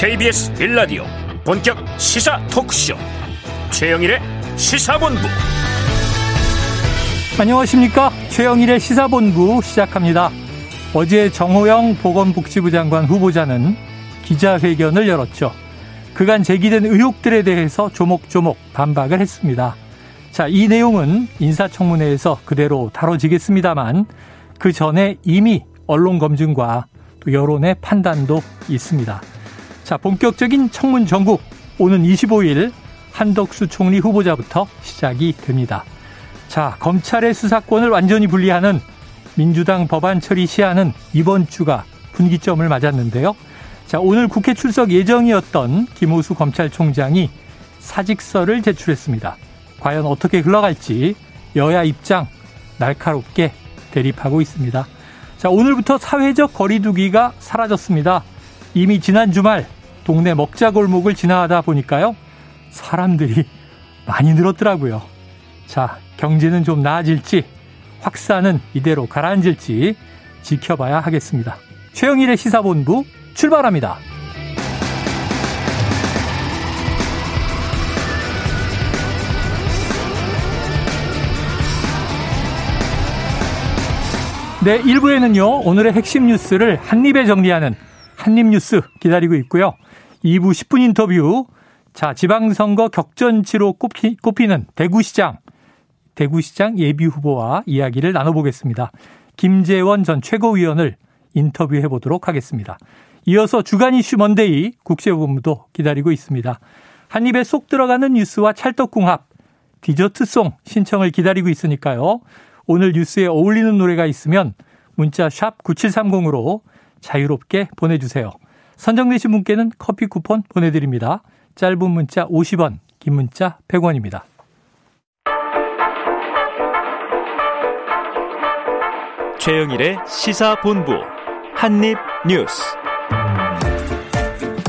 KBS 빌라디오 본격 시사 토크쇼. 최영일의 시사본부. 안녕하십니까? 최영일의 시사본부 시작합니다. 어제 정호영 보건복지부 장관 후보자는 기자회견을 열었죠. 그간 제기된 의혹들에 대해서 조목조목 반박을 했습니다. 자, 이 내용은 인사청문회에서 그대로 다뤄지겠습니다만 그 전에 이미 언론 검증과 또 여론의 판단도 있습니다. 자, 본격적인 청문 전국 오는 25일 한덕수 총리 후보자부터 시작이 됩니다. 자, 검찰의 수사권을 완전히 분리하는 민주당 법안 처리 시한은 이번 주가 분기점을 맞았는데요. 자, 오늘 국회 출석 예정이었던 김호수 검찰총장이 사직서를 제출했습니다. 과연 어떻게 흘러갈지 여야 입장 날카롭게 대립하고 있습니다. 자, 오늘부터 사회적 거리두기가 사라졌습니다. 이미 지난 주말 동네 먹자 골목을 지나가다 보니까요. 사람들이 많이 늘었더라고요. 자, 경제는 좀 나아질지, 확산은 이대로 가라앉을지 지켜봐야 하겠습니다. 최영일의 시사본부 출발합니다. 네, 1부에는요, 오늘의 핵심 뉴스를 한입에 정리하는 한입뉴스 기다리고 있고요. 2부 10분 인터뷰. 자, 지방선거 격전지로 꼽히, 꼽히는 대구시장, 대구시장 예비 후보와 이야기를 나눠보겠습니다. 김재원 전 최고위원을 인터뷰해 보도록 하겠습니다. 이어서 주간 이슈 먼데이 국세본부도 기다리고 있습니다. 한 입에 쏙 들어가는 뉴스와 찰떡궁합, 디저트송 신청을 기다리고 있으니까요. 오늘 뉴스에 어울리는 노래가 있으면 문자 샵 9730으로 자유롭게 보내주세요. 선정되신 분께는 커피 쿠폰 보내드립니다. 짧은 문자 50원, 긴 문자 100원입니다. 최영일의 시사본부 한입뉴스.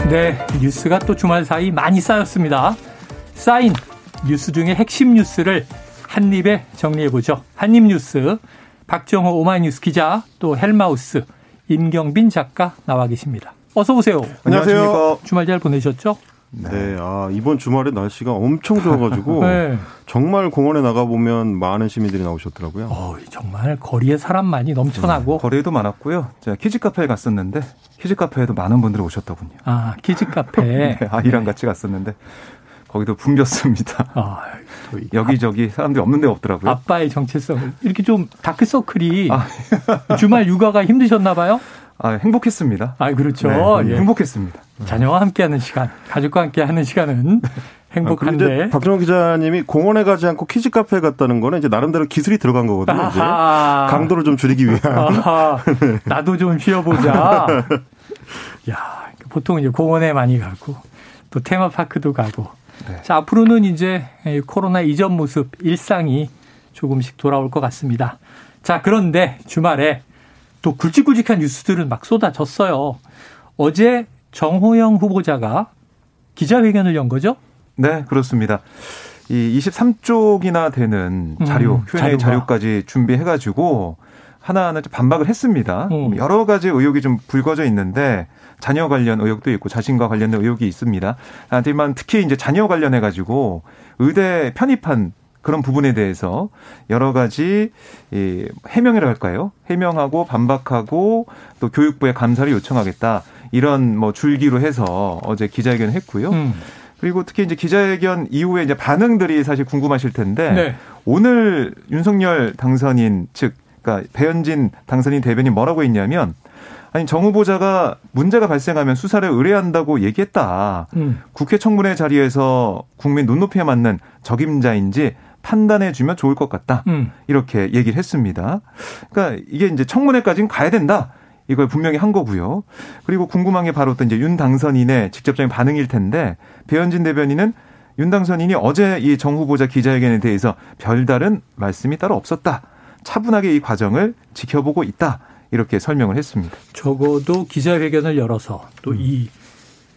네, 뉴스가 또 주말 사이 많이 쌓였습니다. 쌓인 뉴스 중에 핵심 뉴스를 한입에 정리해보죠. 한입뉴스 박정호 오마이뉴스 기자 또 헬마우스 임경빈 작가 나와 계십니다. 어서 오세요. 안녕하세요. 주말 잘 보내셨죠? 네. 아, 이번 주말에 날씨가 엄청 좋아가지고 네. 정말 공원에 나가 보면 많은 시민들이 나오셨더라고요. 어, 정말 거리에 사람 많이 넘쳐나고 네. 거리에도 많았고요. 제가 키즈 카페에 갔었는데 키즈 카페에도 많은 분들이 오셨더군요. 아, 키즈 카페. 네, 아이랑 같이 갔었는데 거기도 붐볐습니다. 아, 여기저기 사람들이 없는 데 없더라고요. 아빠의 정체성을 이렇게 좀 다크서클이 아. 주말 육아가 힘드셨나 봐요? 아, 행복했습니다. 아, 그렇죠. 네, 예. 행복했습니다. 자녀와 함께하는 시간, 가족과 함께하는 시간은 행복한데. 아, 박정호 기자님이 공원에 가지 않고 키즈 카페에 갔다는 거는 이제 나름대로 기술이 들어간 거거든요. 이제 강도를 좀 줄이기 위한. 네. 나도 좀 쉬어보자. 야, 보통 이제 공원에 많이 가고 또 테마파크도 가고 네. 자, 앞으로는 이제 코로나 이전 모습, 일상이 조금씩 돌아올 것 같습니다. 자, 그런데 주말에 또 굵직굵직한 뉴스들은 막 쏟아졌어요. 어제 정호영 후보자가 기자회견을 연 거죠? 네, 그렇습니다. 이 23쪽이나 되는 자료, 음, Q&A 자료까지 준비해가지고 하나하나 반박을 했습니다. 음. 여러 가지 의혹이 좀 불거져 있는데 자녀 관련 의혹도 있고 자신과 관련된 의혹이 있습니다. 하지만 특히 이제 자녀 관련해 가지고 의대 편입한 그런 부분에 대해서 여러 가지 이 해명이라 할까요? 해명하고 반박하고 또 교육부에 감사를 요청하겠다. 이런 뭐 줄기로 해서 어제 기자회견을 했고요. 음. 그리고 특히 이제 기자회견 이후에 이제 반응들이 사실 궁금하실 텐데 네. 오늘 윤석열 당선인 즉 그러니까 배현진 당선인 대변인 뭐라고 했냐면 아니 정 후보자가 문제가 발생하면 수사를 의뢰한다고 얘기했다. 음. 국회 청문회 자리에서 국민 눈높이에 맞는 적임자인지 판단해 주면 좋을 것 같다. 음. 이렇게 얘기를 했습니다. 그러니까 이게 이제 청문회까지는 가야 된다. 이걸 분명히 한 거고요. 그리고 궁금한 게 바로 또 이제 윤 당선인의 직접적인 반응일 텐데 배현진 대변인은 윤 당선인이 어제 이 정 후보자 기자회견에 대해서 별다른 말씀이 따로 없었다. 차분하게 이 과정을 지켜보고 있다. 이렇게 설명을 했습니다. 적어도 기자회견을 열어서 또이 음.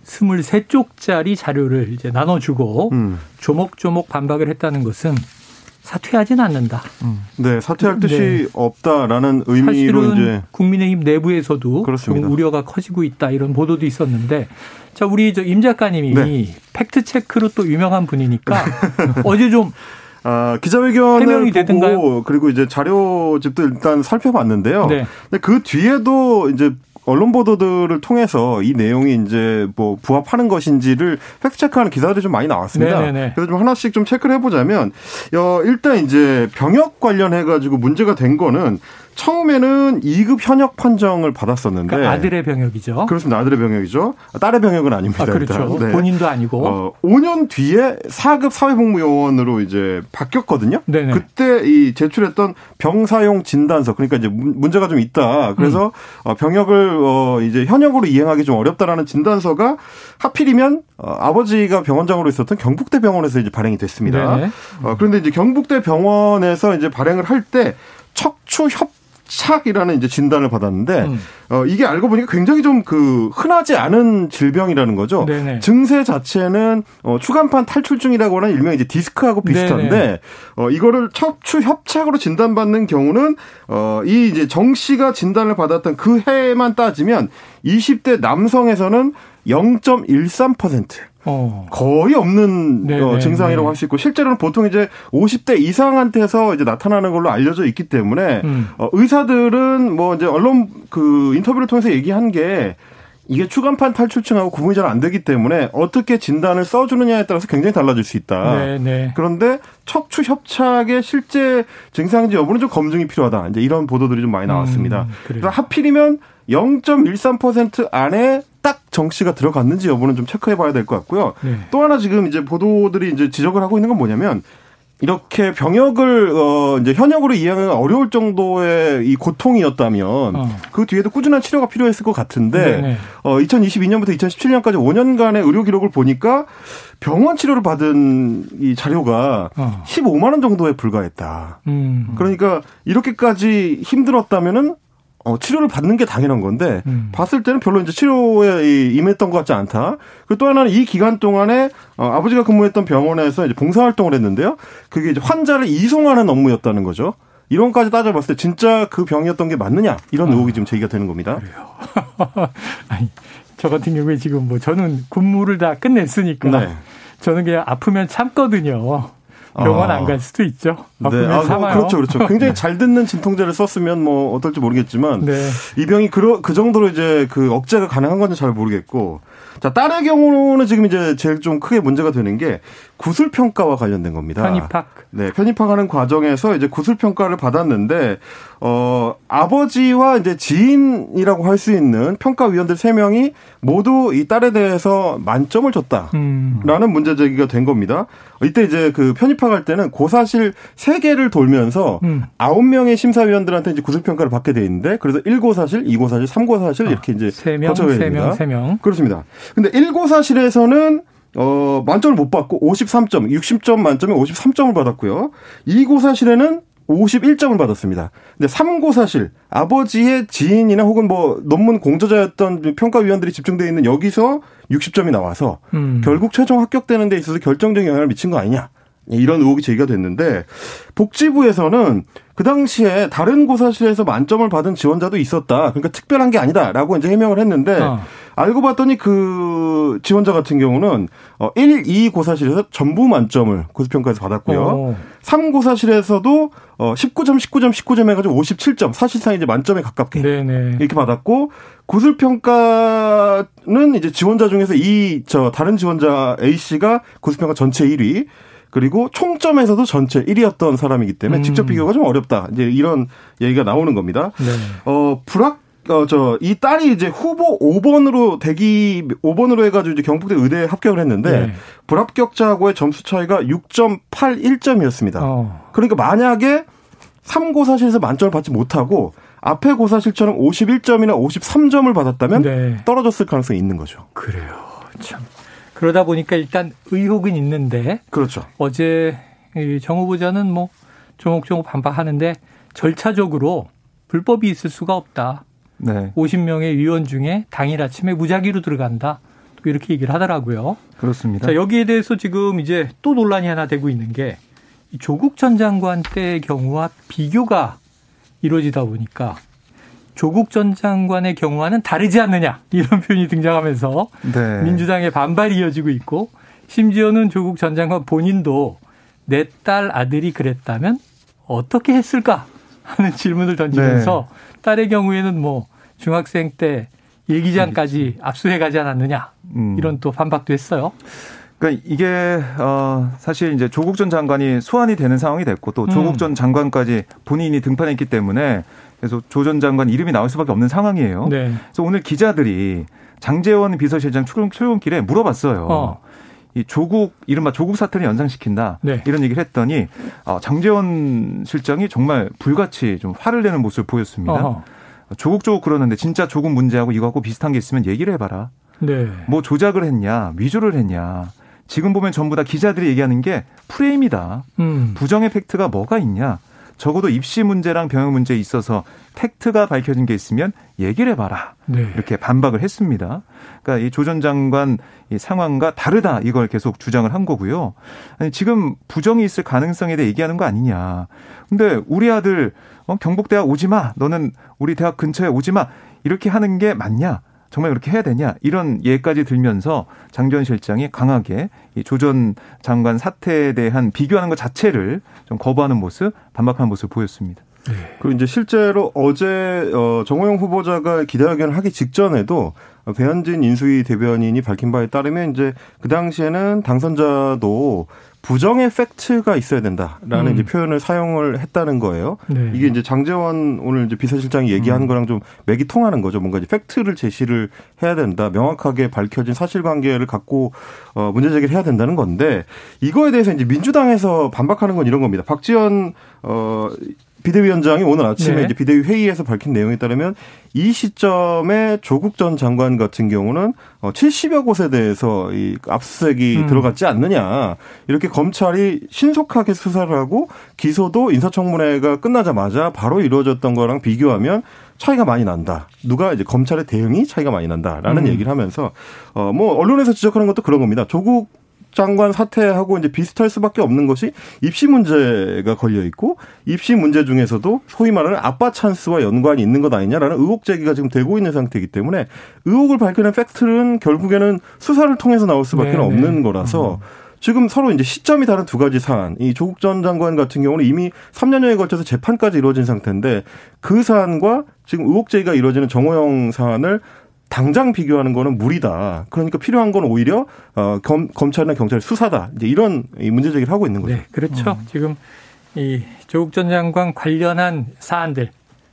23쪽짜리 자료를 이제 나눠주고 음. 조목조목 반박을 했다는 것은 사퇴하진 않는다. 음. 네, 사퇴할 뜻이 네. 없다라는 의미로 이제 국민의힘 내부에서도 그렇습니다. 좀 우려가 커지고 있다 이런 보도도 있었는데 자 우리 저 임 작가님이 네. 팩트 체크로 또 유명한 분이니까 어제 좀 아, 기자회견을 보고 되든가요? 그리고 이제 자료집도 일단 살펴봤는데요. 네. 근데 그 뒤에도 이제 언론 보도들을 통해서 이 내용이 이제 뭐 부합하는 것인지를 팩트 체크하는 기사들이 좀 많이 나왔습니다. 네네네. 그래서 좀 하나씩 좀 체크를 해보자면 어, 일단 이제 병역 관련해 가지고 문제가 된 거는 처음에는 2급 현역 판정을 받았었는데 그러니까 아들의 병역이죠. 그렇습니다. 아들의 병역이죠. 딸의 병역은 아닙니다. 아, 그렇죠. 네. 본인도 아니고. 어, 5년 뒤에 4급 사회복무요원으로 이제 바뀌었거든요. 네네. 그때 이 제출했던 병사용 진단서 그러니까 이제 문제가 좀 있다. 그래서 음. 어, 병역을 어 이제 현역으로 이행하기 좀 어렵다라는 진단서가 하필이면 어, 아버지가 병원장으로 있었던 경북대 병원에서 이제 발행이 됐습니다. 어, 그런데 이제 경북대 병원에서 이제 발행을 할 때 척추 협 착이라는 이제 진단을 받았는데 음. 어 이게 알고 보니까 굉장히 좀 그 흔하지 않은 질병이라는 거죠. 네네. 증세 자체는 어 추간판 탈출증이라고 하는 일명 이제 디스크하고 비슷한데 네네. 어 이거를 척추 협착으로 진단받는 경우는 어 이 이제 정 씨가 진단을 받았던 그 해만 따지면 20대 남성에서는 0.13% 어. 거의 없는 네, 어, 네, 증상이라고 네. 할수 있고 실제로는 보통 이제 50대 이상한테서 이제 나타나는 걸로 알려져 있기 때문에 음. 어, 의사들은 뭐 이제 언론 그 인터뷰를 통해서 얘기한 게 이게 추간판 탈출증하고 구분이 잘 안 되기 때문에 어떻게 진단을 써주느냐에 따라서 굉장히 달라질 수 있다. 네, 네. 그런데 척추 협착의 실제 증상인지 여부는 좀 검증이 필요하다. 이제 이런 보도들이 좀 많이 나왔습니다. 음, 그래서 하필이면 0.13% 안에 딱 정씨가 들어갔는지 여부는 좀 체크해 봐야 될 것 같고요. 네. 또 하나 지금 이제 보도들이 이제 지적을 하고 있는 건 뭐냐면 이렇게 병역을 어 이제 현역으로 이해하기가 어려울 정도의 이 고통이었다면 어. 그 뒤에도 꾸준한 치료가 필요했을 것 같은데 네네. 어 2022년부터 2017년까지 5년간의 의료 기록을 보니까 병원 치료를 받은 이 자료가 어. 15만 원 정도에 불과했다. 음. 그러니까 이렇게까지 힘들었다면은 어, 치료를 받는 게 당연한 건데 음. 봤을 때는 별로 이제 치료에 임했던 것 같지 않다. 그리고 또 하나는 이 기간 동안에 어, 아버지가 근무했던 병원에서 이제 봉사활동을 했는데요. 그게 이제 환자를 이송하는 업무였다는 거죠. 이런까지 따져봤을 때 진짜 그 병이었던 게 맞느냐 이런 아. 의혹이 지금 제기가 되는 겁니다. 그래요. 아니 저 같은 경우에 지금 뭐 저는 근무를 다 끝냈으니까 네. 저는 그냥 아프면 참거든요. 병원 아. 안갈 수도 있죠. 네. 아, 뭐, 그렇죠, 그렇죠. 굉장히 네. 잘 듣는 진통제를 썼으면 뭐 어떨지 모르겠지만 네. 이 병이 그, 그 정도로 이제 그 억제가 가능한 건지 잘 모르겠고 자, 딸의 경우는 지금 이제 제일 좀 크게 문제가 되는 게 구술 평가와 관련된 겁니다. 편입학. 네, 편입학하는 과정에서 이제 구술 평가를 받았는데 어 아버지와 이제 지인이라고 할 수 있는 평가 위원들 세 명이 모두 이 딸에 대해서 만점을 줬다라는 음. 문제 제기가 된 겁니다. 이때 이제 그 편입학할 때는 고사실 세개를 돌면서 음. 아홉 음. 명의 심사위원들한테 이제 구술 평가를 받게 돼 있는데 그래서 1고사실, 2고사실, 3고사실 이렇게 이제 3명, 거쳐야 됩니다. 3명, 3명. 그렇습니다. 근데 1고사실에서는 어, 만점을 못 받고 53점, 60점 만점에 53점을 받았고요. 2고사실에는 51점을 받았습니다. 근데 3고사실, 아버지의 지인이나 혹은 뭐 논문 공저자였던 평가위원들이 집중되어 있는 여기서 60점이 나와서 음. 결국 최종 합격되는 데 있어서 결정적인 영향을 미친 거 아니냐. 이런 의혹이 제기가 됐는데 복지부에서는 그 당시에 다른 고사실에서 만점을 받은 지원자도 있었다. 그러니까 특별한 게 아니다라고 이제 해명을 했는데 어. 알고 봤더니 그 지원자 같은 경우는 1, 2 고사실에서 전부 만점을 고수평가에서 받았고요. 어. 3 고사실에서도 19점, 19점, 19점 해가지고 57점 사실상 이제 만점에 가깝게 네네. 이렇게 받았고 고술평가는 이제 지원자 중에서 이 저 다른 지원자 A 씨가 고술평가 전체 1위 그리고 총점에서도 전체 1위였던 사람이기 때문에 음. 직접 비교가 좀 어렵다. 이제 이런 얘기가 나오는 겁니다. 네. 어, 불합 어, 저, 이 딸이 이제 후보 5번으로 대기 5번으로 해가지고 이제 경북대 의대에 합격을 했는데, 네. 불합격자하고의 점수 차이가 6.81점이었습니다. 어. 그러니까 만약에 3고사실에서 만점을 받지 못하고, 앞에 고사실처럼 51점이나 53점을 받았다면 네. 떨어졌을 가능성이 있는 거죠. 그래요. 참. 그러다 보니까 일단 의혹은 있는데 그렇죠. 어제 정 후보자는 뭐 조목조목 반박하는데 절차적으로 불법이 있을 수가 없다. 네. 50명의 위원 중에 당일 아침에 무작위로 들어간다. 또 이렇게 얘기를 하더라고요. 그렇습니다. 자, 여기에 대해서 지금 이제 또 논란이 하나 되고 있는 게 조국 전 장관 때의 경우와 비교가 이루어지다 보니까 조국 전 장관의 경우와는 다르지 않느냐 이런 표현이 등장하면서 네. 민주당의 반발이 이어지고 있고 심지어는 조국 전 장관 본인도 내 딸 아들이 그랬다면 어떻게 했을까 하는 질문을 던지면서 네. 딸의 경우에는 뭐 중학생 때 일기장까지 압수해 가지 않았느냐 음. 이런 또 반박도 했어요. 그러니까 이게 어 사실 이제 조국 전 장관이 소환이 되는 상황이 됐고 또 조국 음. 전 장관까지 본인이 등판했기 때문에 그래서 조 전 장관 이름이 나올 수밖에 없는 상황이에요. 네. 그래서 오늘 기자들이 장재원 비서실장 출근, 출근길에 물어봤어요. 어. 이 조국 이른바 조국 사태를 연상시킨다 네. 이런 얘기를 했더니 어, 장재원 실장이 정말 불같이 좀 화를 내는 모습을 보였습니다. 어허. 조국 조국 그러는데 진짜 조국 문제하고 이거하고 비슷한 게 있으면 얘기를 해봐라. 네. 뭐 조작을 했냐 위조를 했냐 지금 보면 전부 다 기자들이 얘기하는 게 프레임이다. 음. 부정의 팩트가 뭐가 있냐. 적어도 입시 문제랑 병역 문제에 있어서 팩트가 밝혀진 게 있으면 얘기를 해봐라. 네. 이렇게 반박을 했습니다. 그러니까 이 조 전 장관 이 상황과 다르다 이걸 계속 주장을 한 거고요. 아니, 지금 부정이 있을 가능성에 대해 얘기하는 거 아니냐. 근데 우리 아들 어, 경북대학 오지 마. 너는 우리 대학 근처에 오지 마. 이렇게 하는 게 맞냐? 정말 그렇게 해야 되냐 이런 예까지 들면서 장 전 실장이 강하게 이 조전 장관 사태에 대한 비교하는 것 자체를 좀 거부하는 모습, 반박하는 모습을 보였습니다. 네. 그리고 이제 실제로 어제 어 정호영 후보자가 기자회견을 하기 직전에도 배현진 인수위 대변인이 밝힌 바에 따르면 이제 그 당시에는 당선자도 부정의 팩트가 있어야 된다라는 음. 이제 표현을 사용을 했다는 거예요. 네. 이게 이제 장재원 오늘 이제 비서실장이 얘기한 음. 거랑 좀 맥이 통하는 거죠. 뭔가 이제 팩트를 제시를 해야 된다. 명확하게 밝혀진 사실관계를 갖고 어 문제 제기를 해야 된다는 건데 이거에 대해서 이제 민주당에서 반박하는 건 이런 겁니다. 박지원 어 비대위원장이 오늘 아침에 네. 이제 비대위 회의에서 밝힌 내용에 따르면 이 시점에 조국 전 장관 같은 경우는 70여 어, 곳에 대해서 이 압수수색이 음. 들어갔지 않느냐 이렇게 검찰이 신속하게 수사를 하고 기소도 인사청문회가 끝나자마자 바로 이루어졌던 거랑 비교하면 차이가 많이 난다. 누가 이제 검찰의 대응이 차이가 많이 난다라는 음. 얘기를 하면서 어 뭐 언론에서 지적하는 것도 그런 겁니다. 조국 장관 사태하고 이제 비슷할 수밖에 없는 것이 입시 문제가 걸려 있고 입시 문제 중에서도 소위 말하는 아빠 찬스와 연관이 있는 것 아니냐라는 의혹 제기가 지금 되고 있는 상태이기 때문에 의혹을 밝혀낸 팩트는 결국에는 수사를 통해서 나올 수밖에 는 없는 거라서 음. 지금 서로 이제 시점이 다른 두 가지 사안. 이 조국 전 장관 같은 경우는 이미 3년여에 걸쳐서 재판까지 이루어진 상태인데 그 사안과 지금 의혹 제기가 이루어지는 정호영 사안을 당장 비교하는 거는 무리다. 그러니까 필요한 건 오히려 어, 검, 검찰이나 경찰 수사다. 이제 이런 문제 제기를 하고 있는 거죠. 네, 그렇죠. 음. 지금 이 조국 전 장관 관련한 사안들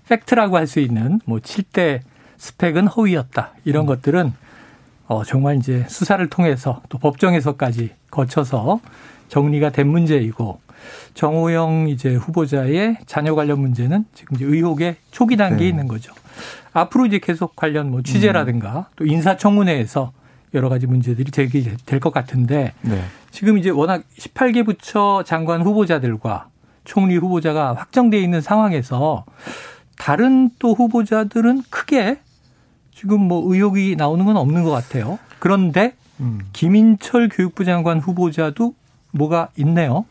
팩트라고 할 수 있는 뭐 7대 스펙은 허위였다. 이런 음. 것들은 어, 정말 이제 수사를 통해서 또 법정에서까지 거쳐서 정리가 된 문제이고 정호영 이제 후보자의 자녀 관련 문제는 지금 이제 의혹의 초기 단계에 네. 있는 거죠. 앞으로 이제 계속 관련 뭐 취재라든가 음. 또 인사청문회에서 여러 가지 문제들이 제기될 것 같은데 네. 지금 이제 워낙 18개 부처 장관 후보자들과 총리 후보자가 확정돼 있는 상황에서 다른 또 후보자들은 크게 지금 뭐 의혹이 나오는 건 없는 것 같아요. 그런데 음. 김인철 교육부 장관 후보자도 뭐가 있네요.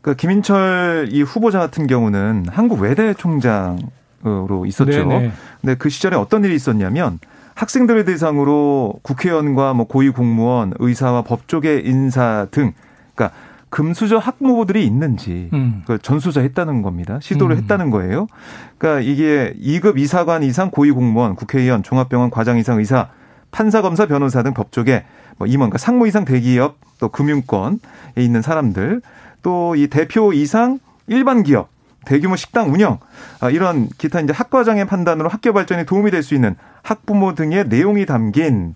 그 김인철 이 후보자 같은 경우는 한국 외대 총장 으로 있었죠. 네네. 근데 그 시절에 어떤 일이 있었냐면 학생들을 대상으로 국회의원과 뭐 고위 공무원, 의사와 법조계 인사 등 그러니까 금수저 학무부들이 있는지 음. 그 전수조했다는 겁니다. 시도를 음. 했다는 거예요. 그러니까 이게 2급 이사관 이상 고위 공무원, 국회의원, 종합병원 과장 이상 의사, 판사, 검사, 변호사 등 법조계 뭐 임원, 그러니까 상무 이상 대기업 또 금융권에 있는 사람들 또 이 대표 이상 일반 기업 대규모 식당 운영 아, 이런 기타 이제 학과장의 판단으로 학교 발전에 도움이 될 수 있는 학부모 등의 내용이 담긴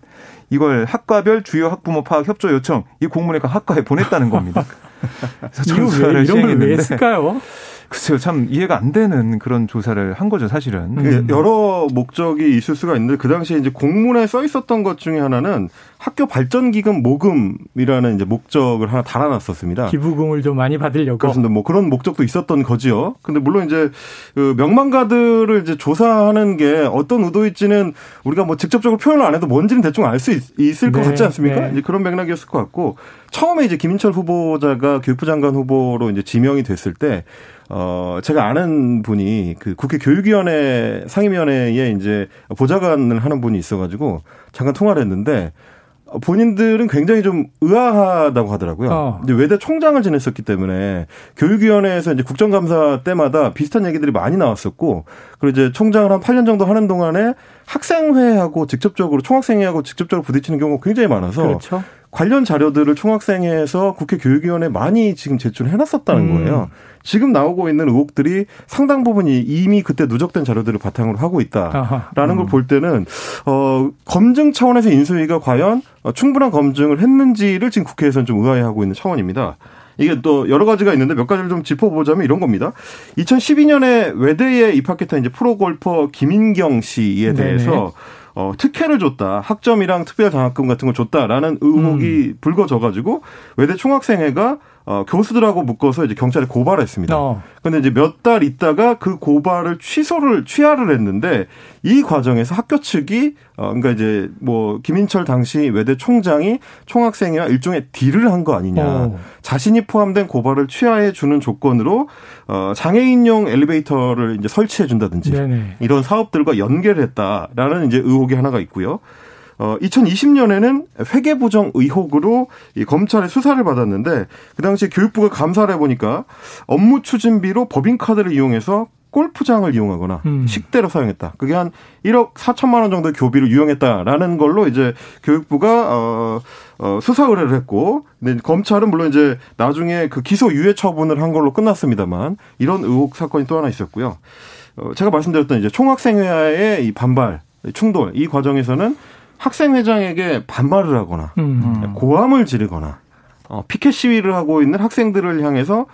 이걸 학과별 주요 학부모 파악 협조 요청 이 공문을 학과에 보냈다는 겁니다. 이런 걸왜 했을까요? 글쎄요, 참 이해가 안 되는 그런 조사를 한 거죠, 사실은. 음. 여러 목적이 있을 수가 있는데 그 당시에 이제 공문에 써 있었던 것 중에 하나는 학교 발전 기금 모금이라는 이제 목적을 하나 달아놨었습니다. 기부금을 좀 많이 받으려고. 그렇습니다. 뭐 그런 목적도 있었던 거지요. 근데 물론 이제 그 명망가들을 이제 조사하는 게 어떤 의도일지는 우리가 뭐 직접적으로 표현을 안 해도 뭔지는 대충 알 수 있을 네, 것 같지 않습니까? 네. 이제 그런 맥락이었을 것 같고 처음에 이제 김인철 후보자가 교육부 장관 후보로 이제 지명이 됐을 때 어, 제가 아는 분이 그 국회 교육위원회 상임위원회에 이제 보좌관을 하는 분이 있어가지고 잠깐 통화를 했는데 본인들은 굉장히 좀 의아하다고 하더라고요. 어. 이제 외대 총장을 지냈었기 때문에 교육위원회에서 이제 국정감사 때마다 비슷한 얘기들이 많이 나왔었고, 그리고 이제 총장을 한 8년 정도 하는 동안에 학생회하고 직접적으로 총학생회하고 직접적으로 부딪히는 경우가 굉장히 많아서 그렇죠. 관련 자료들을 총학생회에서 국회 교육위원회에 많이 지금 제출해 놨었다는 음. 거예요. 지금 나오고 있는 의혹들이 상당 부분이 이미 그때 누적된 자료들을 바탕으로 하고 있다라는 음. 걸볼 때는 어 검증 차원에서 인수위가 과연 충분한 검증을 했는지를 지금 국회에서는 좀 의아해하고 있는 차원입니다. 이게 또 여러 가지가 있는데 몇 가지를 좀 짚어보자면 이런 겁니다. 2012년에 외대에 입학했던 이제 프로골퍼 김인경 씨에 대해서 네네. 어, 특혜를 줬다. 학점이랑 특별 장학금 같은 걸 줬다라는 의혹이 음. 불거져가지고 외대 총학생회가 어, 교수들하고 묶어서 이제 경찰에 고발을 했습니다. 어. 근데 이제 몇 달 있다가 그 고발을 취소를, 취하를 했는데 이 과정에서 학교 측이 어, 그러니까 이제 뭐 김인철 당시 외대 총장이 총학생회와 일종의 딜을 한 거 아니냐. 어. 자신이 포함된 고발을 취하해 주는 조건으로 어, 장애인용 엘리베이터를 이제 설치해 준다든지 이런 사업들과 연결했다라는 이제 의혹이 하나가 있고요. 어, 2020년에는 회계부정 의혹으로 이 검찰의 수사를 받았는데 그 당시 교육부가 감사를 해보니까 업무 추진비로 법인카드를 이용해서 골프장을 이용하거나 음. 식대로 사용했다. 그게 한 1억 4천만 원 정도의 교비를 유용했다라는 걸로 이제 교육부가 어, 어 수사 의뢰를 했고, 근데 검찰은 물론 이제 나중에 그 기소 유예 처분을 한 걸로 끝났습니다만 이런 의혹 사건이 또 하나 있었고요. 어, 제가 말씀드렸던 이제 총학생회와의 이 반발, 충돌 이 과정에서는 학생회장에게 반발을 하거나 음. 고함을 지르거나 어, 피켓 시위를 하고 있는 학생들을 향해서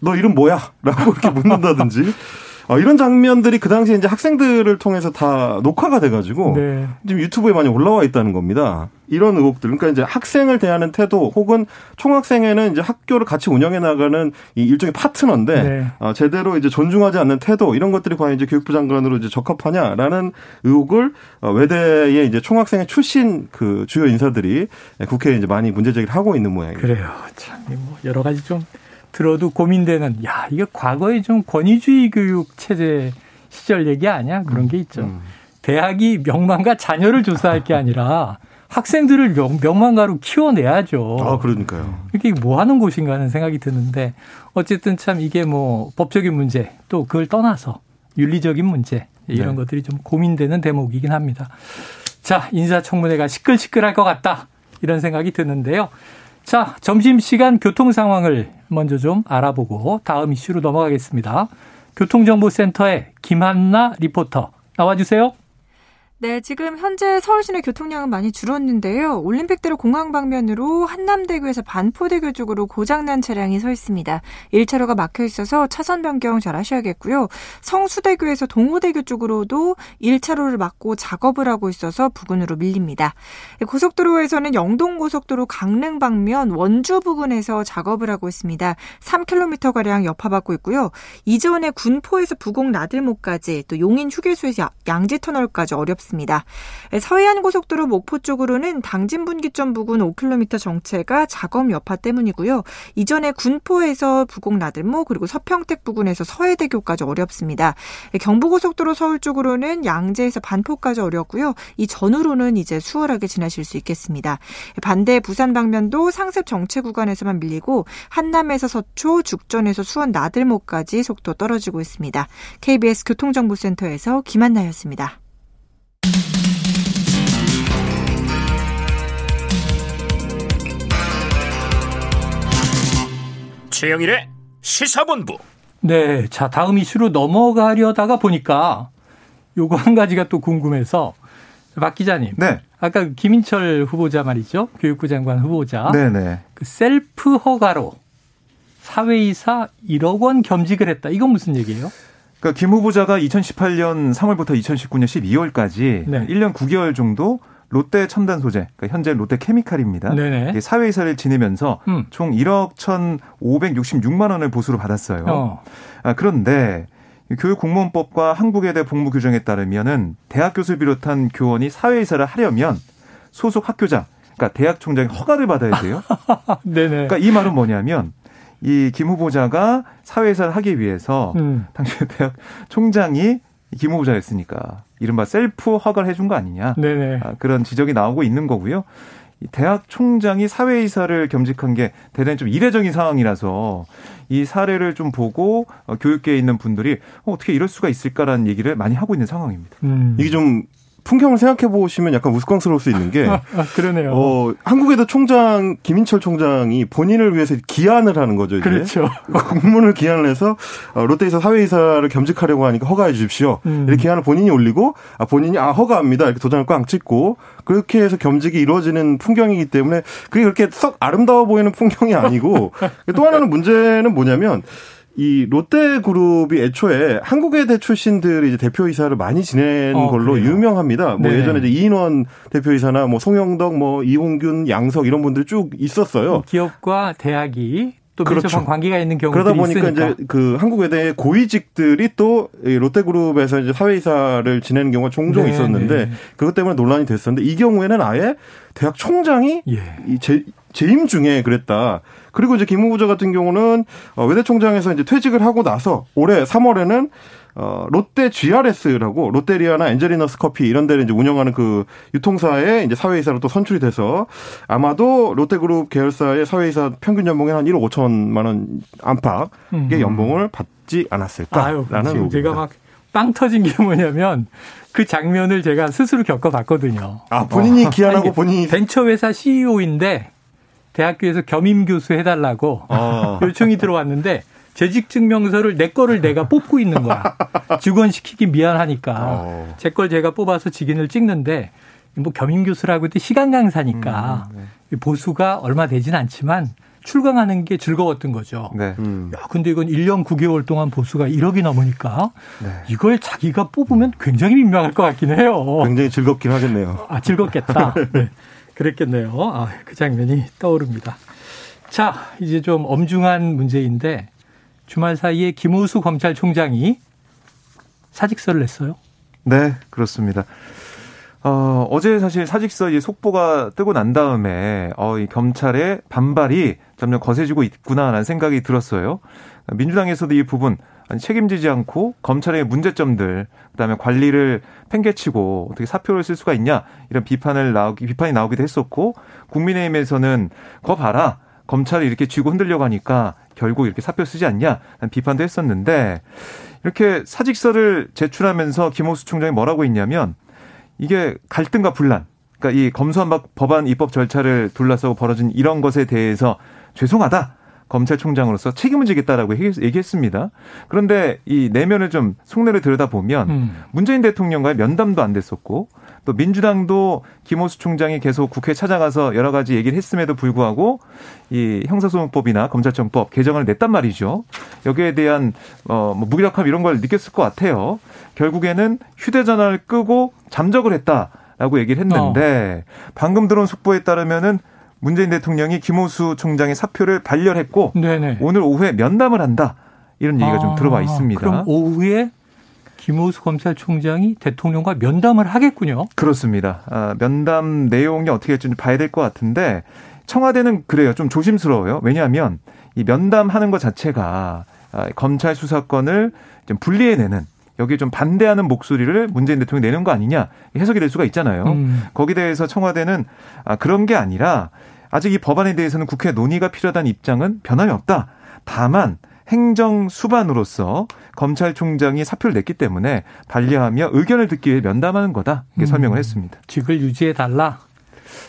너 이름 뭐야? 라고 이렇게 묻는다든지 어, 이런 장면들이 그 당시에 이제 학생들을 통해서 다 녹화가 돼가지고 네. 지금 유튜브에 많이 올라와 있다는 겁니다. 이런 의혹들, 그러니까 이제 학생을 대하는 태도 혹은 총학생회는 이제 학교를 같이 운영해 나가는 이 일종의 파트너인데 네. 어, 제대로 이제 존중하지 않는 태도 이런 것들이 과연 이제 교육부 장관으로 이제 적합하냐라는 의혹을 어, 외대의 이제 총학생회 출신 그 주요 인사들이 국회에 이제 많이 문제 제기를 하고 있는 모양입니다. 그래요. 참, 뭐 여러 가지 좀 들어도 고민되는 야 이게 과거에 좀 권위주의 교육 체제 시절 얘기 아니야 그런 음, 게 있죠. 음. 대학이 명망가 자녀를 조사할 게 아니라 학생들을 명, 망가로 키워내야죠. 아, 그러니까요. 이게 뭐 하는 곳인가 하는 생각이 드는데 어쨌든 참 이게 뭐 법적인 문제 또 그걸 떠나서 윤리적인 문제 이런 네. 것들이 좀 고민되는 대목이긴 합니다. 자, 인사청문회가 시끌시끌할 것 같다. 이런 생각이 드는데요. 자, 점심 시간 교통 상황을 먼저 좀 알아보고 다음 이슈로 넘어가겠습니다. 교통정보센터의 김한나 리포터 나와주세요. 네, 지금 현재 서울 시내 교통량은 많이 줄었는데요. 올림픽대로 공항 방면으로 한남대교에서 반포대교 쪽으로 고장난 차량이 서 있습니다. 1차로가 막혀 있어서 차선 변경 잘 하셔야겠고요. 성수대교에서 동호대교 쪽으로도 1차로를 막고 작업을 하고 있어서 부근으로 밀립니다. 고속도로에서는 영동고속도로 강릉 방면 원주 부근에서 작업을 하고 있습니다. 3km가량 여파받고 있고요. 이전에 군포에서 부곡 나들목까지 또 용인 휴게소에서 양지터널까지 어렵습니다. 있습니다. 서해안 고속도로 목포 쪽으로는 당진 분기점 부근 5km 정체가 작업 여파 때문이고요. 이전에 군포에서 부곡 나들목 그리고 서평택 부근에서 서해대교까지 어렵습니다. 경부고속도로 서울 쪽으로는 양재에서 반포까지 어렵고요. 이 전후로는 이제 수월하게 지나실 수 있겠습니다. 반대 부산 방면도 상습 정체 구간에서만 밀리고 한남에서 서초, 죽전에서 수원 나들목까지 속도 떨어지고 있습니다. KBS 교통정보센터에서 김한나였습니다. 최영일의 시사본부. 네. 자, 다음 이슈로 넘어가려다가 보니까 요거 한 가지가 또 궁금해서 박 기자님. 네. 아까 김인철 후보자 말이죠. 교육부 장관 후보자. 네네. 네. 그 셀프 허가로 사회이사 1억 원 겸직을 했다. 이건 무슨 얘기예요? 그러니까 김 후보자가 2018년 3월부터 2019년 12월까지 네. 1년 9개월 정도 롯데 첨단 소재, 그러니까 현재 롯데 케미칼입니다. 네네. 사회이사를 지내면서 음. 총 1억 1,566만 원을 보수로 받았어요. 어. 아, 그런데 교육공무원법과 한국외대 복무 규정에 따르면은 대학 교수 비롯한 교원이 사회이사를 하려면 소속 학교장 그러니까 대학 총장이 허가를 받아야 돼요. 네네. 그러니까 이 말은 뭐냐면 이 김 후보자가 사회이사를 하기 위해서 음. 당시 대학 총장이 김 후보자였으니까 이른바 셀프 허가를 해준 거 아니냐. 네네. 아, 그런 지적이 나오고 있는 거고요. 대학 총장이 사회이사를 겸직한 게 대단히 좀 이례적인 상황이라서 이 사례를 좀 보고 어, 교육계에 있는 분들이 어, 떻게 이럴 수가 있을까라는 얘기를 많이 하고 있는 상황입니다. 음. 이게 좀 풍경을 생각해 보시면 약간 우스꽝스러울 수 있는 게 아, 그러네요. 어, 한국에도 총장 김인철 총장이 본인을 위해서 기한을 하는 거죠. 이제. 그렇죠. 공문을 기한을 해서 어, 롯데에서 사회이사를 겸직하려고 하니까 허가해 주십시오. 음. 이렇게 기한을 본인이 올리고 아 본인이 아 허가합니다. 이렇게 도장을 꽝 찍고 그렇게 해서 겸직이 이루어지는 풍경이기 때문에 그게 그렇게 썩 아름다워 보이는 풍경이 아니고 또 하나는 문제는 뭐냐면 이 롯데그룹이 애초에 한국외대 출신들이 이제 대표이사를 많이 지낸 어, 걸로 그래요? 유명합니다. 뭐 네. 예전에 이제 이인원 대표이사나 뭐 송영덕, 뭐 이홍균, 양석 이런 분들 쭉 있었어요. 기업과 대학이 또 그렇죠. 밀접한 관계가 있는 경우들이 그러다 보니까 있으니까. 이제 그 한국외대 고위직들이 또 롯데그룹에서 이제 사회이사를 지내는 경우가 종종 네, 있었는데 네. 그것 때문에 논란이 됐었는데 이 경우에는 아예 대학 총장이 예. 이 제, 재임 중에 그랬다. 그리고 이제 김 후보자 같은 경우는 어, 외대 총장에서 이제 퇴직을 하고 나서 올해 3월에는 어, 롯데 GRS라고 롯데리아나 엔젤리너스 커피 이런 데를 이제 운영하는 그 유통사의 이제 사회이사로 또 선출이 돼서 아마도 롯데그룹 계열사의 사회이사 평균 연봉이 한 1억 5천만 원 안팎의 음. 연봉을 받지 않았을까라는 지금 제가 막 빵 터진 게 뭐냐면 그 장면을 제가 스스로 겪어봤거든요. 아 본인이 어. 기한하고 본인이 벤처 회사 CEO인데 대학교에서 겸임 교수 해달라고 어. 요청이 들어왔는데 재직 증명서를 내 거를 내가 뽑고 있는 거야. 직원 시키기 미안하니까 어. 제걸 제가 뽑아서 직인을 찍는데 뭐 겸임 교수라고 해도 시간 강사니까 음, 네. 보수가 얼마 되진 않지만 출강하는 게 즐거웠던 거죠. 네. 음. 야, 근데 이건 1년 9개월 동안 보수가 1억이 넘으니까 네. 이걸 자기가 뽑으면 굉장히 민망할 것 같긴 해요. 굉장히 즐겁긴 하겠네요. 아, 즐겁겠다. 네. 그랬겠네요. 아, 그 장면이 떠오릅니다. 자, 이제 좀 엄중한 문제인데 주말 사이에 김우수 검찰총장이 사직서를 냈어요. 네, 그렇습니다. 어, 어제 사실 사직서 이 속보가 뜨고 난 다음에 어, 이 검찰의 반발이 점점 거세지고 있구나라는 생각이 들었어요. 민주당에서도 이 부분 책임지지 않고 검찰의 문제점들, 그다음에 관리를 팽개치고 어떻게 사표를 쓸 수가 있냐 이런 비판을 나오기 비판이 나오기도 했었고 국민의힘에서는 거 봐라 검찰이 이렇게 쥐고 흔들려고 하니까 결국 이렇게 사표 쓰지 않냐 비판도 했었는데 이렇게 사직서를 제출하면서 김호수 총장이 뭐라고 했냐면 이게 갈등과 분란 그러니까 이 검수한 법안 입법 절차를 둘러싸고 벌어진 이런 것에 대해서 죄송하다. 검찰총장으로서 책임을 지겠다라고 얘기했습니다. 그런데 이 내면을 좀 속내를 들여다보면 음. 문재인 대통령과의 면담도 안 됐었고 또 민주당도 김호수 총장이 계속 국회 찾아가서 여러 가지 얘기를 했음에도 불구하고 이 형사소송법이나 검찰청법 개정을 냈단 말이죠. 여기에 대한 어 뭐 무기력함 이런 걸 느꼈을 것 같아요. 결국에는 휴대전화를 끄고 잠적을 했다라고 얘기를 했는데 어. 방금 들어온 속보에 따르면은 문재인 대통령이 김호수 총장의 사표를 반려했고 네네. 오늘 오후에 면담을 한다. 이런 얘기가 아, 좀 들어와 있습니다. 그럼 오후에 김호수 검찰총장이 대통령과 면담을 하겠군요. 그렇습니다. 아, 면담 내용이 어떻게 될지 봐야 될 것 같은데 청와대는 그래요. 좀 조심스러워요. 왜냐하면 이 면담하는 것 자체가 아, 검찰 수사권을 좀 분리해내는 여기에 좀 반대하는 목소리를 문재인 대통령이 내는 거 아니냐 해석이 될 수가 있잖아요. 음. 거기에 대해서 청와대는 아, 그런 게 아니라 아직 이 법안에 대해서는 국회 논의가 필요하다는 입장은 변함이 없다. 다만 행정 수반으로서 검찰총장이 사표를 냈기 때문에 반려하며 의견을 듣기 위해 면담하는 거다. 이렇게 음. 설명을 했습니다. 직을 유지해 달라.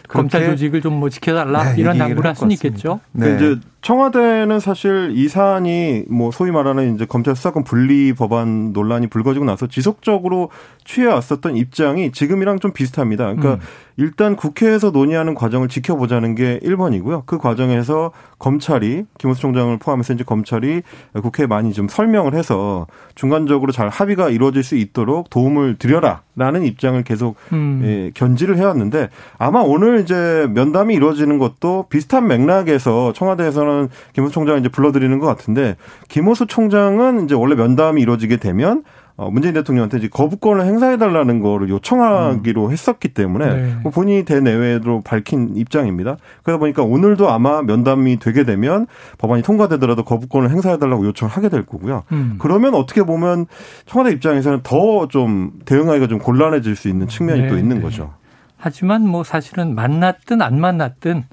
검찰 조직을 좀 뭐 지켜달라 네, 이런 당부를 할 수는 있겠죠. 네. 이제 청와대는 사실 이 사안이 뭐 소위 말하는 이제 검찰 수사권 분리 법안 논란이 불거지고 나서 지속적으로 취해왔었던 입장이 지금이랑 좀 비슷합니다. 그러니까 음. 일단 국회에서 논의하는 과정을 지켜보자는 게 1번이고요. 그 과정에서 검찰이 김호수 총장을 포함해서 이제 검찰이 국회에 많이 좀 설명을 해서 중간적으로 잘 합의가 이루어질 수 있도록 도움을 드려라라는 입장을 계속 음. 예, 견지를 해왔는데 아마 오늘 이제 면담이 이루어지는 것도 비슷한 맥락에서 청와대에서는 김호수 총장을 이제 불러드리는 것 같은데 김호수 총장은 이제 원래 면담이 이루어지게 되면 어, 문재인 대통령한테 이제 거부권을 행사해달라는 거를 요청하기로 음. 했었기 때문에 네. 뭐 본인이 대내외로 밝힌 입장입니다. 그러다 보니까 오늘도 아마 면담이 되게 되면 법안이 통과되더라도 거부권을 행사해달라고 요청을 하게 될 거고요. 음. 그러면 어떻게 보면 청와대 입장에서는 더 좀 대응하기가 좀 곤란해질 수 있는 측면이 네. 또 있는 거죠. 하지만 뭐 사실은 만났든 안 만났든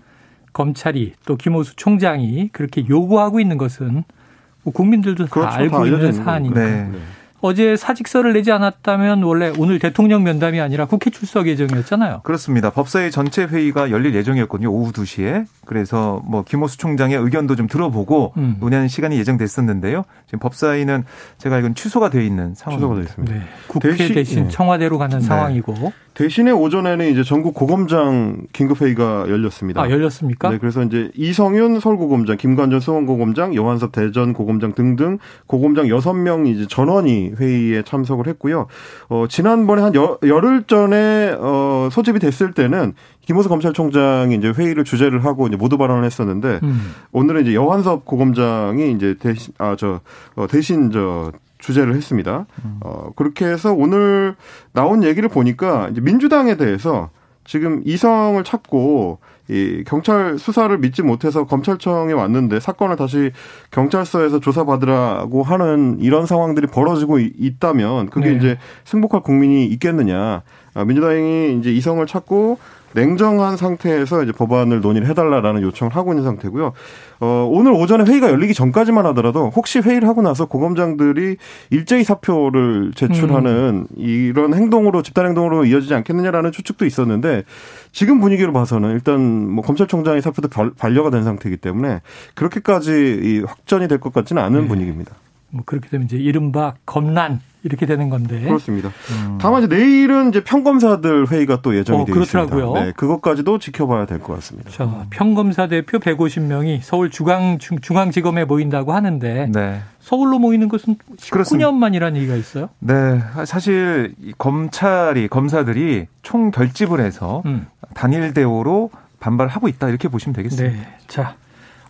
검찰이 또 김호수 총장이 그렇게 요구하고 있는 것은 뭐 국민들도 다 그렇죠. 알고 다 있는 사안이니까. 네. 어제 사직서를 내지 않았다면 원래 오늘 대통령 면담이 아니라 국회 출석 예정이었잖아요. 그렇습니다. 법사위 전체 회의가 열릴 예정이었거든요. 오후 2시에. 그래서 뭐 김호수 총장의 의견도 좀 들어보고 음. 논의하는 시간이 예정됐었는데요. 지금 법사위는 제가 알기로는 취소가 되어 있는 상황이 되어 있습니다. 네. 국회 대신, 대신 네. 청와대로 가는 네. 상황이고 대신에 오전에는 이제 전국 고검장 긴급회의가 열렸습니다. 아, 열렸습니까? 네, 그래서 이제 이성윤 서울고검장, 김관전 수원고검장, 여한섭 대전 고검장 등등 고검장 6명 이제 전원이 회의에 참석을 했고요. 어, 지난번에 한 여, 열흘 전에 어, 소집이 됐을 때는 김호수 검찰총장이 이제 회의를 주재를 하고 이제 모두 발언을 했었는데 음. 오늘은 이제 여한섭 고검장이 이제 대신 아저 어, 대신 저 주재를 했습니다. 음. 어, 그렇게 해서 오늘 나온 얘기를 보니까 이제 민주당에 대해서 지금 이성을 찾고 이 경찰 수사를 믿지 못해서 검찰청에 왔는데 사건을 다시 경찰서에서 조사받으라고 하는 이런 상황들이 벌어지고 있다면 그게 네. 이제 승복할 국민이 있겠느냐. 아, 민주당이 이제 이성을 찾고 냉정한 상태에서 이제 법안을 논의를 해달라라는 요청을 하고 있는 상태고요. 어, 오늘 오전에 회의가 열리기 전까지만 하더라도 혹시 회의를 하고 나서 고검장들이 일제히 사표를 제출하는 음. 이런 행동으로 집단 행동으로 이어지지 않겠느냐라는 추측도 있었는데 지금 분위기로 봐서는 일단 뭐 검찰총장의 사표도 반려가 된 상태이기 때문에 그렇게까지 확전이 될 것 같지는 않은 네. 분위기입니다. 뭐 그렇게 되면 이제 이른바 검난 이렇게 되는 건데. 그렇습니다. 음. 다만 이제 내일은 이제 평검사들 회의가 또 예정이 어, 되어 있습니다. 네, 그것까지도 지켜봐야 될 것 같습니다. 자, 평검사 대표 150명이 서울 중앙 중앙지검에 모인다고 하는데 네. 서울로 모이는 것은 19년 만이라는 얘기가 있어요? 네, 사실 검찰이 검사들이 총 결집을 해서 음. 단일 대우로 반발하고 있다 이렇게 보시면 되겠습니다. 네. 자,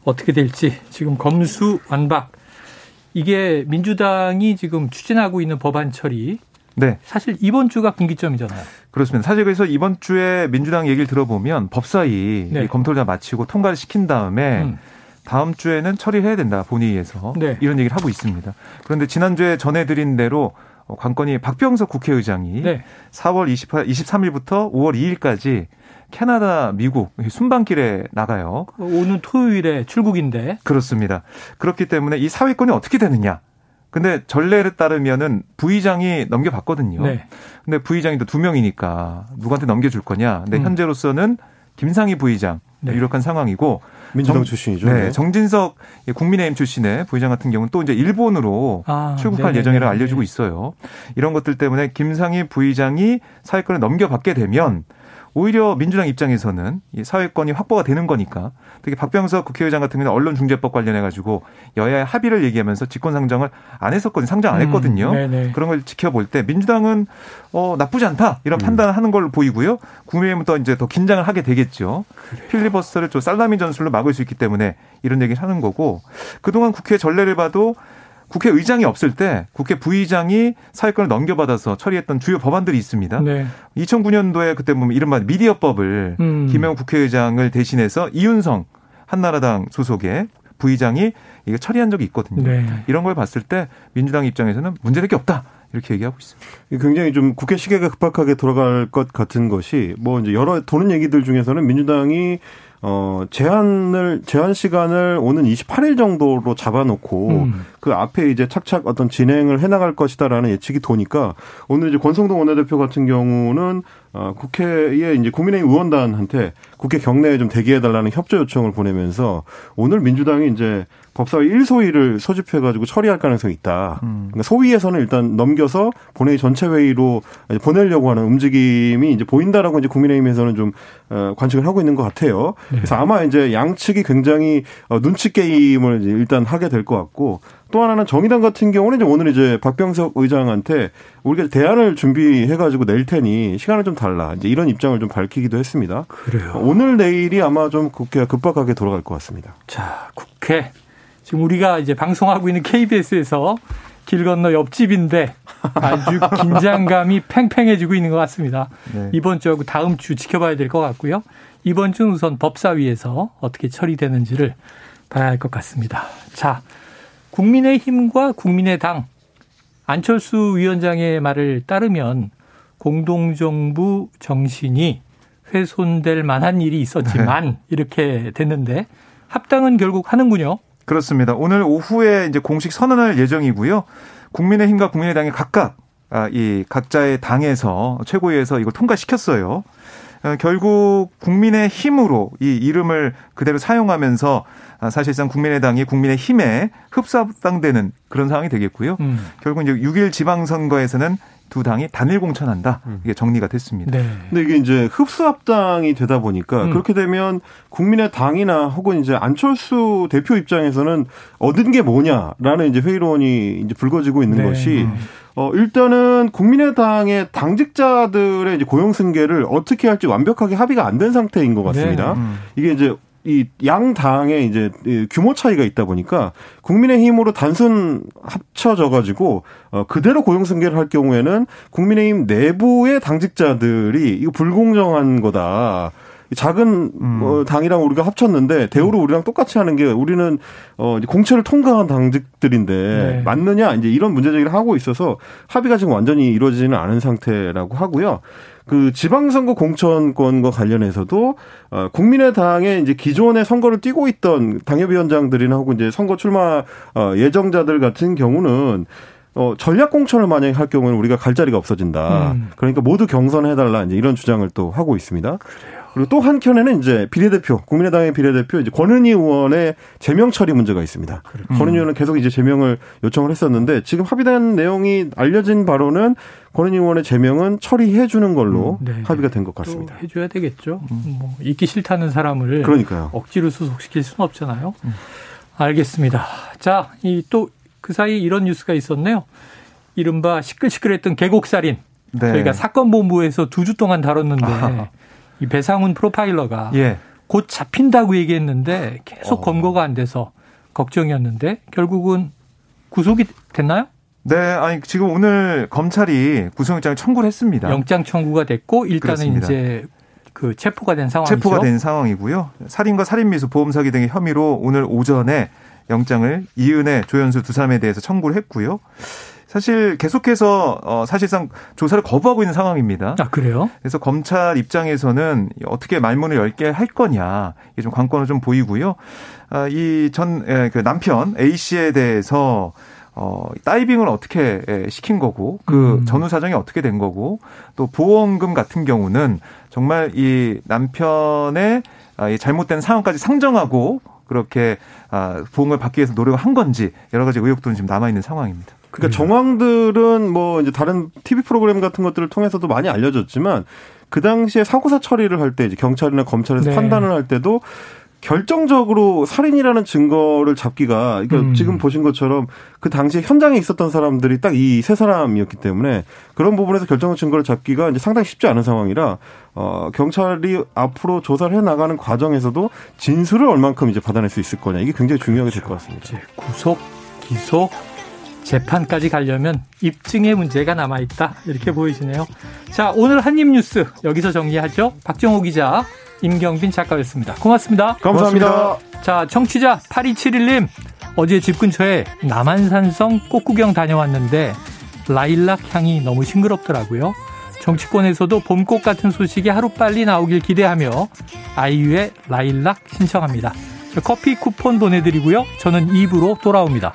어떻게 될지 지금 검수 완박 이게 민주당이 지금 추진하고 있는 법안 처리 네. 사실 이번 주가 분기점이잖아요. 그렇습니다. 사실 그래서 이번 주에 민주당 얘기를 들어보면 법사위 네. 검토를 다 마치고 통과를 시킨 다음에 음. 다음 주에는 처리해야 된다 본회의에서 네. 이런 얘기를 하고 있습니다. 그런데 지난주에 전해드린 대로 관건이 박병석 국회의장이 네. 4월 28, 23일부터 5월 2일까지 캐나다, 미국 순방길에 나가요. 오는 토요일에 출국인데. 그렇습니다. 그렇기 때문에 이 사회권이 어떻게 되느냐? 근데 전례를 따르면은 부의장이 넘겨봤거든요. 네. 근데 부의장이 또 두 명이니까 누구한테 넘겨줄 거냐? 근데 음. 현재로서는 김상희 부의장 네. 유력한 상황이고 민주당 정, 출신이죠. 네, 네. 정진석 국민의힘 출신의 부의장 같은 경우는 또 이제 일본으로 아, 출국할 네네 예정이라 알려지고 있어요. 이런 것들 때문에 김상희 부의장이 사회권을 넘겨받게 되면 오히려 민주당 입장에서는 이 사회권이 확보가 되는 거니까 특히 박병석 국회의장 같은 경우는 언론중재법 관련해 가지고 여야의 합의를 얘기하면서 직권상정을 안 했었거든요. 상정 안 음, 했거든요. 음, 그런 걸 지켜볼 때 민주당은 어 나쁘지 않다 이런 음. 판단을 하는 걸로 보이고요. 국민의힘은 또 이제 더 긴장을 하게 되겠죠. 그래요. 필리버스터를 좀 살라미 전술로 막을 수 있기 때문에 이런 얘기를 하는 거고 그동안 국회 전례를 봐도 국회의장이 없을 때 국회 부의장이 사회권을 넘겨받아서 처리했던 주요 법안들이 있습니다. 네. 2009년도에 그때 보면 이른바 미디어법을 음. 김영 국회의장을 대신해서 이윤성 한나라당 소속의 부의장이 이게 처리한 적이 있거든요. 네. 이런 걸 봤을 때 민주당 입장에서는 문제될 게 없다. 이렇게 얘기하고 있습니다. 굉장히 좀 국회 시계가 급박하게 돌아갈 것 같은 것이 뭐 이제 여러 도는 얘기들 중에서는 민주당이 어, 제한을, 제한 시간을 오는 28일 정도로 잡아놓고 음. 그 앞에 이제 착착 어떤 진행을 해나갈 것이다라는 예측이 도니까 오늘 이제 권성동 원내대표 같은 경우는 어, 국회에 이제 국민의힘 의원단한테 국회 경내에 좀 대기해달라는 협조 요청을 보내면서 오늘 민주당이 이제 법사위 1소위를 소집해가지고 처리할 가능성이 있다. 음. 그러니까 소위에서는 일단 넘겨서 본회의 전체 회의로 보내려고 하는 움직임이 이제 보인다라고 이제 국민의힘에서는 좀 어, 관측을 하고 있는 것 같아요. 네. 그래서 아마 이제 양측이 굉장히 어, 눈치 게임을 일단 하게 될 것 같고 또 하나는 정의당 같은 경우는 이제 오늘 이제 박병석 의장한테 우리가 대안을 준비해가지고 낼 테니 시간을 좀 달라. 이제 이런 입장을 좀 밝히기도 했습니다. 그래요. 오늘 내일이 아마 좀 국회가 급박하게 돌아갈 것 같습니다. 자, 국회. 지금 우리가 이제 방송하고 있는 KBS에서 길 건너 옆집인데 아주 긴장감이 팽팽해지고 있는 것 같습니다. 네. 이번 주하고 다음 주 지켜봐야 될 것 같고요. 이번 주는 우선 법사위에서 어떻게 처리되는지를 봐야 할 것 같습니다. 자, 국민의힘과 국민의당 안철수 위원장의 말을 따르면 공동정부 정신이 훼손될 만한 일이 있었지만 네. 이렇게 됐는데 합당은 결국 하는군요. 그렇습니다. 오늘 오후에 이제 공식 선언할 예정이고요. 국민의힘과 국민의당이 각각 아, 이 각자의 당에서 최고위에서 이걸 통과시켰어요. 어, 결국 국민의 힘으로 이 이름을 그대로 사용하면서 아, 사실상 국민의당이 국민의 힘에 흡사합당되는 그런 상황이 되겠고요. 음. 결국 이제 6일 지방선거에서는 두 당이 단일 공천한다. 음. 이게 정리가 됐습니다. 네. 근데 이게 이제 흡수합당이 되다 보니까 음. 그렇게 되면 국민의 당이나 혹은 이제 안철수 대표 입장에서는 얻은 게 뭐냐라는 이제 회의론이 이제 불거지고 있는 네. 것이 음. 어 일단은 국민의당의 당직자들의 이제 고용 승계를 어떻게 할지 완벽하게 합의가 안 된 상태인 것 같습니다. 네. 음. 이게 이제 이양 당의 이제 규모 차이가 있다 보니까 국민의힘으로 단순 합쳐져 가지고 어 그대로 고용 승계를 할 경우에는 국민의힘 내부의 당직자들이 이거 불공정한 거다. 작은 음. 어, 당이랑 우리가 합쳤는데 대우를 우리랑 똑같이 하는 게 우리는 어 이제 공채를 통과한 당직들인데 네. 맞느냐 이제 이런 문제 제기를 하고 있어서 합의가 지금 완전히 이루어지지는 않은 상태라고 하고요. 그 지방선거 공천권과 관련해서도 어 국민의당의 이제 기존의 선거를 뛰고 있던 당협위원장들이나 혹은 이제 선거 출마 어 예정자들 같은 경우는 어, 전략 공천을 만약에 할 경우는 우리가 갈 자리가 없어진다. 음. 그러니까 모두 경선해달라 이제 이런 주장을 또 하고 있습니다. 그래요. 그리고 또 한켠에는 이제 비례대표, 국민의당의 비례대표 이제 권은희 의원의 제명 처리 문제가 있습니다. 그렇죠. 권은희 의원은 계속 이제 제명을 요청을 했었는데 지금 합의된 내용이 알려진 바로는 권은희 의원의 제명은 처리해 주는 걸로 음, 네. 합의가 된 것 같습니다. 해줘야 되겠죠. 음. 뭐 있기 싫다는 사람을 그러니까요. 억지로 수속시킬 수는 없잖아요. 음. 알겠습니다. 자, 이 또 그 사이 이런 뉴스가 있었네요. 이른바 시끌시끌했던 계곡살인. 네. 저희가 사건 본부에서 두 주 동안 다뤘는데. 이 배상훈 프로파일러가 예. 곧 잡힌다고 얘기했는데 계속 어. 검거가 안 돼서 걱정이었는데 결국은 구속이 됐나요? 네, 아니 지금 오늘 검찰이 구속영장을 청구를 했습니다. 영장 청구가 됐고 일단은 그렇습니다. 이제 그 체포가 된 상황이죠. 체포가 된 상황이고요. 살인과 살인미수 보험 사기 등의 혐의로 오늘 오전에 영장을 이은혜, 조현수 두 사람에 대해서 청구를 했고요. 사실 계속해서 어 사실상 조사를 거부하고 있는 상황입니다. 아 그래요? 그래서 검찰 입장에서는 어떻게 말문을 열게 할 거냐 이게 좀 관건을 좀 보이고요. 아, 이전그 예, 남편 A 씨에 대해서 어, 다이빙을 어떻게 예, 시킨 거고, 그 음. 전후 사정이 어떻게 된 거고, 또 보험금 같은 경우는 정말 이 남편의 아, 이 잘못된 상황까지 상정하고 그렇게 아, 보험을 받기 위해서 노력을 한 건지 여러 가지 의혹들은 지금 남아 있는 상황입니다. 그러니까 정황들은 뭐 이제 다른 TV 프로그램 같은 것들을 통해서도 많이 알려졌지만 그 당시에 사고사 처리를 할 때 이제 경찰이나 검찰에서 네. 판단을 할 때도 결정적으로 살인이라는 증거를 잡기가 그러니까 음. 지금 보신 것처럼 그 당시에 현장에 있었던 사람들이 딱 이 세 사람이었기 때문에 그런 부분에서 결정적 증거를 잡기가 이제 상당히 쉽지 않은 상황이라 어 경찰이 앞으로 조사를 해 나가는 과정에서도 진술을 얼만큼 이제 받아낼 수 있을 거냐 이게 굉장히 중요하게 될 것 같습니다. 구속, 기소, 재판까지 가려면 입증의 문제가 남아있다. 이렇게 보이시네요. 자, 오늘 한입 뉴스 여기서 정리하죠. 박정호 기자, 임경빈 작가였습니다. 고맙습니다. 감사합니다. 고맙습니다. 자, 청취자 8271님. 어제 집 근처에 남한산성 꽃구경 다녀왔는데 라일락 향이 너무 싱그럽더라고요. 정치권에서도 봄꽃 같은 소식이 하루빨리 나오길 기대하며 아이유의 라일락 신청합니다. 커피 쿠폰 보내드리고요. 저는 입으로 돌아옵니다.